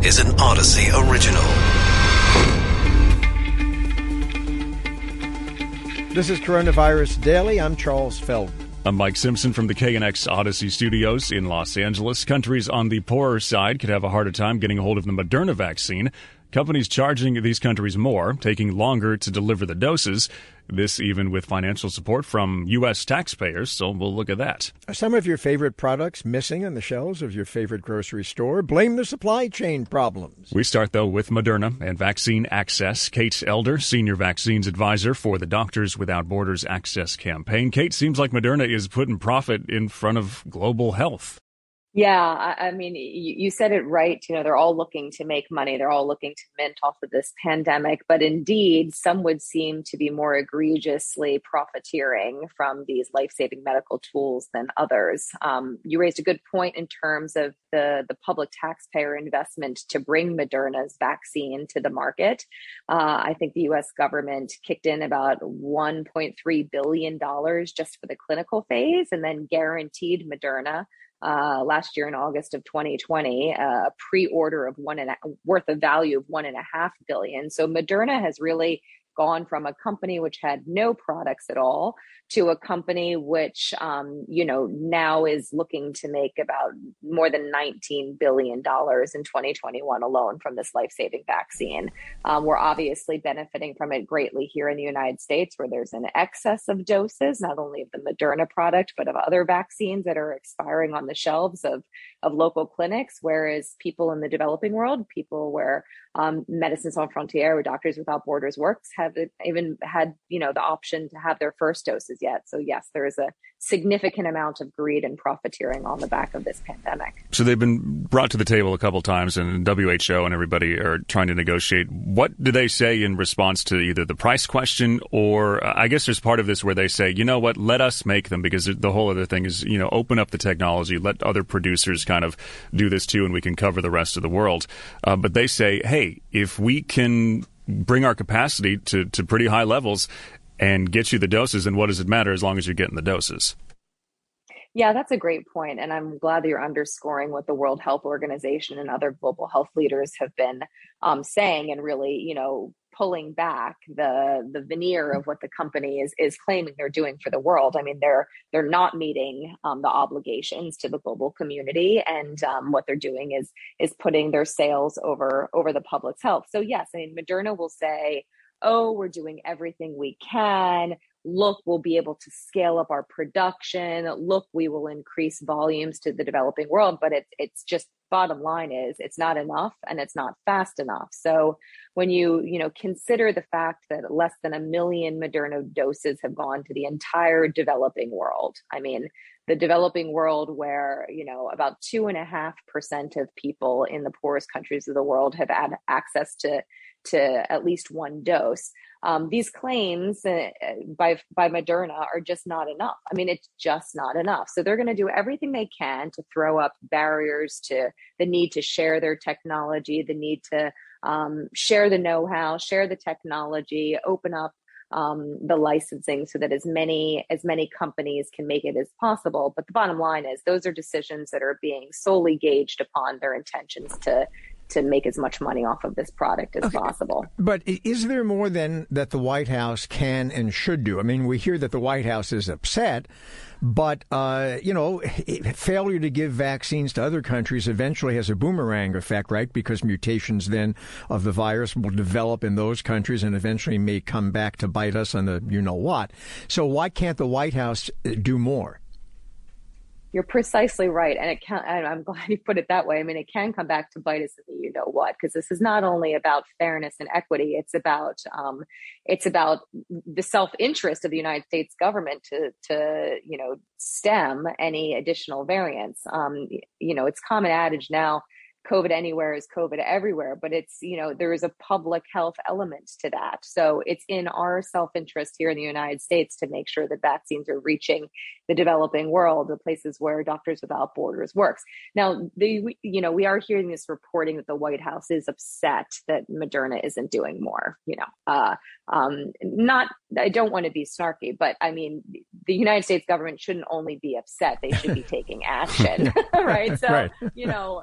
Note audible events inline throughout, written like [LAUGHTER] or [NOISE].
This is an Audacy original. This is Coronavirus Daily. I'm Charles Feldman. I'm Mike Simpson from the KNX Audacy Studios in Los Angeles. Countries on the poorer side could have a harder time getting a hold of the Moderna vaccine. Companies charging these countries more, taking longer to deliver the doses. This even with financial support from U.S. taxpayers, so we'll look at that. Are some of your favorite products missing on the shelves of your favorite grocery store? Blame the supply chain problems. We start, though, with Moderna and vaccine access. Kate Elder, Senior Vaccines Advisor for the Doctors Without Borders Access Campaign. Kate, seems like Moderna is putting profit in front of global health. Yeah, I, I mean, you, you, said it right. You know, they're all looking to make money. They're all looking to mint off of this pandemic. But indeed, some would seem to be more egregiously profiteering from these life saving medical tools than others. Um, you raised a good point in terms of the, the public taxpayer investment to bring Moderna's vaccine to the market. Uh, I think the US government kicked in about $1.3 billion just for the clinical phase and then guaranteed Moderna uh, last year in August of 2020, uh, a pre-order of one and a, worth of value of one and a half billion. So Moderna has really gone from a company which had no products at all to a company which, um, you know, now is looking to make about more than $19 billion in 2021 alone from this life saving vaccine. Um, we're obviously benefiting from it greatly here in the United States, where there's an excess of doses, not only of the Moderna product, but of other vaccines that are expiring on the shelves of, of local clinics. Whereas people in the developing world, people where um, Médecins Sans Frontières or Doctors Without Borders works, have even had, you know, the option to have their first doses yet. So, yes, there is a significant amount of greed and profiteering on the back of this pandemic. So, they've been brought to the table a couple times, and WHO and everybody are trying to negotiate. What do they say in response to either the price question or uh, I guess there's part of this where they say, you know what, let us make them because the whole other thing is, you know, open up the technology, let other producers kind of do this too, and we can cover the rest of the world. Uh, but they say, hey, if we can bring our capacity to, to pretty high levels and get you the doses, and what does it matter as long as you're getting the doses? Yeah, that's a great point, and I'm glad that you're underscoring what the World Health Organization and other global health leaders have been um, saying, and really, you know, pulling back the the veneer of what the company is is claiming they're doing for the world. I mean, they're they're not meeting um, the obligations to the global community, and um, what they're doing is is putting their sales over over the public's health. So yes, I mean, Moderna will say oh, we're doing everything we can. Look, we'll be able to scale up our production. Look, we will increase volumes to the developing world. But it's it's just bottom line is it's not enough and it's not fast enough. So when you you know consider the fact that less than a million Moderna doses have gone to the entire developing world, I mean the developing world where you know about two and a half percent of people in the poorest countries of the world have had access to to at least one dose. Um, these claims uh, by by Moderna are just not enough. I mean, it's just not enough. So they're going to do everything they can to throw up barriers to the need to share their technology, the need to um, share the know-how, share the technology, open up um, the licensing so that as many as many companies can make it as possible. But the bottom line is those are decisions that are being solely gauged upon their intentions to to make as much money off of this product as okay. possible. But is there more than that the White House can and should do? I mean, we hear that the White House is upset, but uh, you know, failure to give vaccines to other countries eventually has a boomerang effect, right? Because mutations then of the virus will develop in those countries and eventually may come back to bite us on the you know what. So why can't the White House do more? You're precisely right, and it can. And I'm [LAUGHS] glad you put it that way. I mean, it can come back to bite us in the you know what, because this is not only about fairness and equity. It's about um, it's about the self interest of the United States government to to you know stem any additional variants. Um, you know, it's common adage now COVID anywhere is COVID everywhere, but it's, you know, there is a public health element to that. So it's in our self interest here in the United States to make sure that vaccines are reaching the developing world, the places where Doctors Without Borders works. Now, the, you know, we are hearing this reporting that the White House is upset that Moderna isn't doing more, you know, uh, um, not, I don't want to be snarky, but I mean, the United States government shouldn't only be upset, they should be [LAUGHS] taking action, [LAUGHS] right? So, right. you know,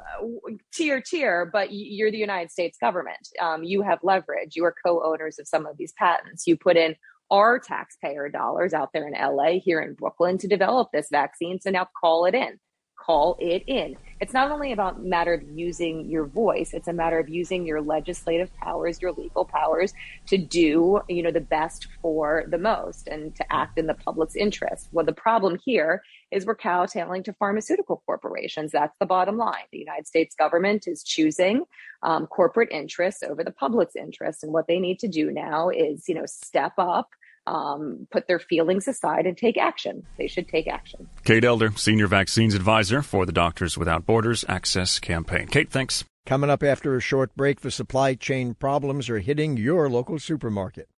tier tier, but you're the United States government. Um, you have leverage. You are co-owners of some of these patents. You put in our taxpayer dollars out there in LA, here in Brooklyn, to develop this vaccine. So now call it in call it in. It's not only about matter of using your voice, it's a matter of using your legislative powers, your legal powers to do, you know, the best for the most and to act in the public's interest. Well, the problem here is we're cowtailing to pharmaceutical corporations. That's the bottom line. The United States government is choosing um, corporate interests over the public's interest. And what they need to do now is, you know, step up um, put their feelings aside and take action. They should take action. Kate Elder, Senior Vaccines Advisor for the Doctors Without Borders Access Campaign. Kate, thanks. Coming up after a short break, the supply chain problems are hitting your local supermarket.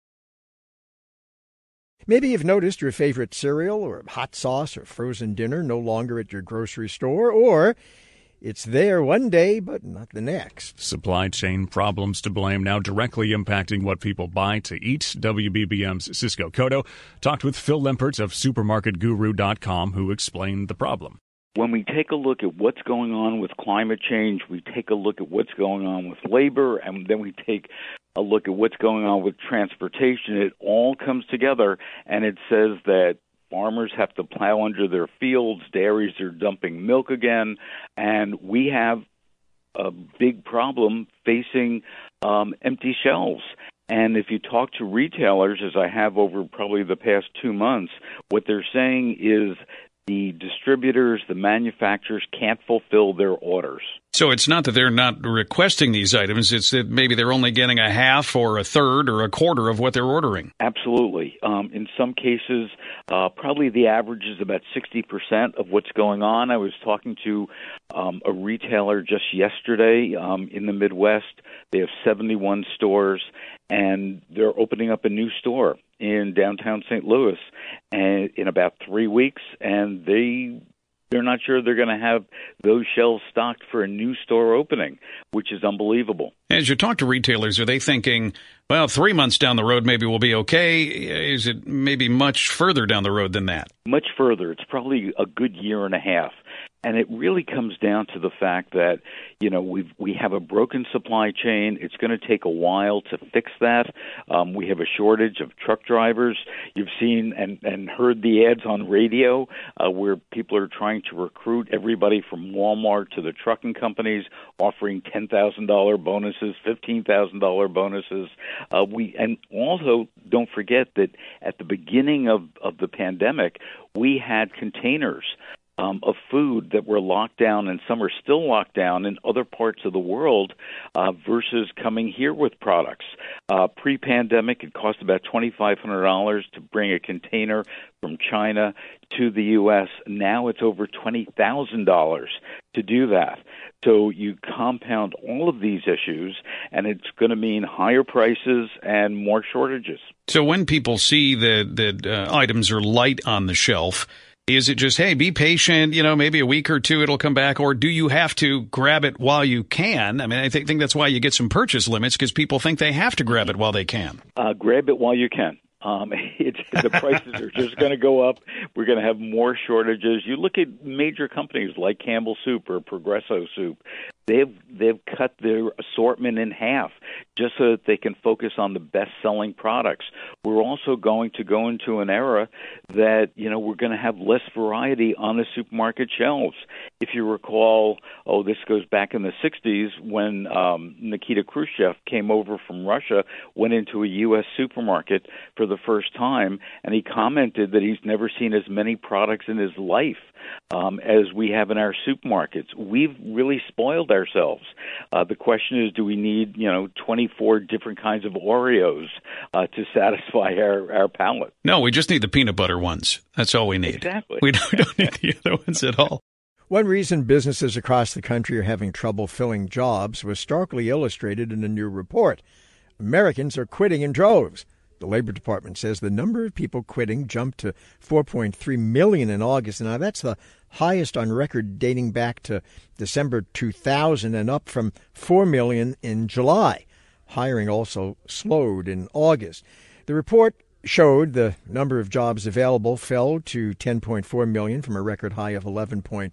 Maybe you've noticed your favorite cereal or hot sauce or frozen dinner no longer at your grocery store, or it's there one day, but not the next. Supply chain problems to blame now directly impacting what people buy to eat. WBBM's Cisco Cotto talked with Phil Lempert of SupermarketGuru.com, who explained the problem. When we take a look at what's going on with climate change, we take a look at what's going on with labor, and then we take a look at what's going on with transportation. It all comes together, and it says that Farmers have to plow under their fields. Dairies are dumping milk again. And we have a big problem facing um, empty shelves. And if you talk to retailers, as I have over probably the past two months, what they're saying is the distributors, the manufacturers can't fulfill their orders. So it's not that they're not requesting these items, it's that maybe they're only getting a half or a third or a quarter of what they're ordering. Absolutely. Um, in some cases, uh, probably the average is about 60% of what's going on. I was talking to um, a retailer just yesterday um, in the Midwest. They have 71 stores, and they're opening up a new store in downtown St. Louis and in about 3 weeks and they they're not sure they're going to have those shelves stocked for a new store opening, which is unbelievable. As you talk to retailers, are they thinking, well, three months down the road, maybe we'll be okay? Is it maybe much further down the road than that? Much further. It's probably a good year and a half and it really comes down to the fact that you know we we have a broken supply chain. It's going to take a while to fix that. Um, we have a shortage of truck drivers. You've seen and and heard the ads on radio uh, where people are trying to recruit everybody from Walmart to the trucking companies, offering ten thousand dollar bonuses, fifteen thousand dollar bonuses. Uh, we and also don't forget that at the beginning of of the pandemic, we had containers um, of food that were locked down, and some are still locked down in other parts of the world, uh, versus coming here with products. Uh, pre-pandemic, it cost about twenty-five hundred dollars to bring a container from China to the U.S. Now it's over twenty thousand dollars to do that. So you compound all of these issues, and it's going to mean higher prices and more shortages. So when people see that that uh, items are light on the shelf is it just, hey, be patient, you know, maybe a week or two it'll come back? Or do you have to grab it while you can? I mean, I think, think that's why you get some purchase limits because people think they have to grab it while they can. Uh, grab it while you can. Um, [LAUGHS] it's the prices are just going to go up. We're going to have more shortages. You look at major companies like Campbell Soup or Progresso Soup they've they've cut their assortment in half just so that they can focus on the best selling products. We're also going to go into an era that you know we're going to have less variety on the supermarket shelves. If you recall, oh this goes back in the 60s when um, Nikita Khrushchev came over from Russia, went into a U.S. supermarket for the first time, and he commented that he's never seen as many products in his life um, as we have in our supermarkets. We've really spoiled ourselves. Uh, the question is, do we need you know 24 different kinds of Oreos uh, to satisfy [LAUGHS] our, our palate? No, we just need the peanut butter ones. That's all we need. Exactly. We [LAUGHS] don't, don't need the other ones at all. One reason businesses across the country are having trouble filling jobs was starkly illustrated in a new report. Americans are quitting in droves. The Labor Department says the number of people quitting jumped to 4.3 million in August. Now, that's the highest on record dating back to December 2000 and up from 4 million in July. Hiring also slowed in August. The report showed the number of jobs available fell to 10.4 million from a record high of 11.1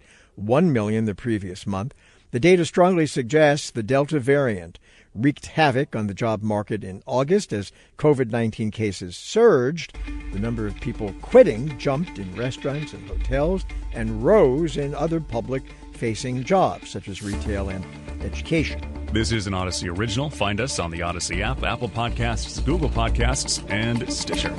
million the previous month. The data strongly suggests the Delta variant wreaked havoc on the job market in August as COVID 19 cases surged. The number of people quitting jumped in restaurants and hotels and rose in other public facing jobs, such as retail and education. This is an Audacy original. Find us on the Audacy app, Apple Podcasts, Google Podcasts, and Stitcher.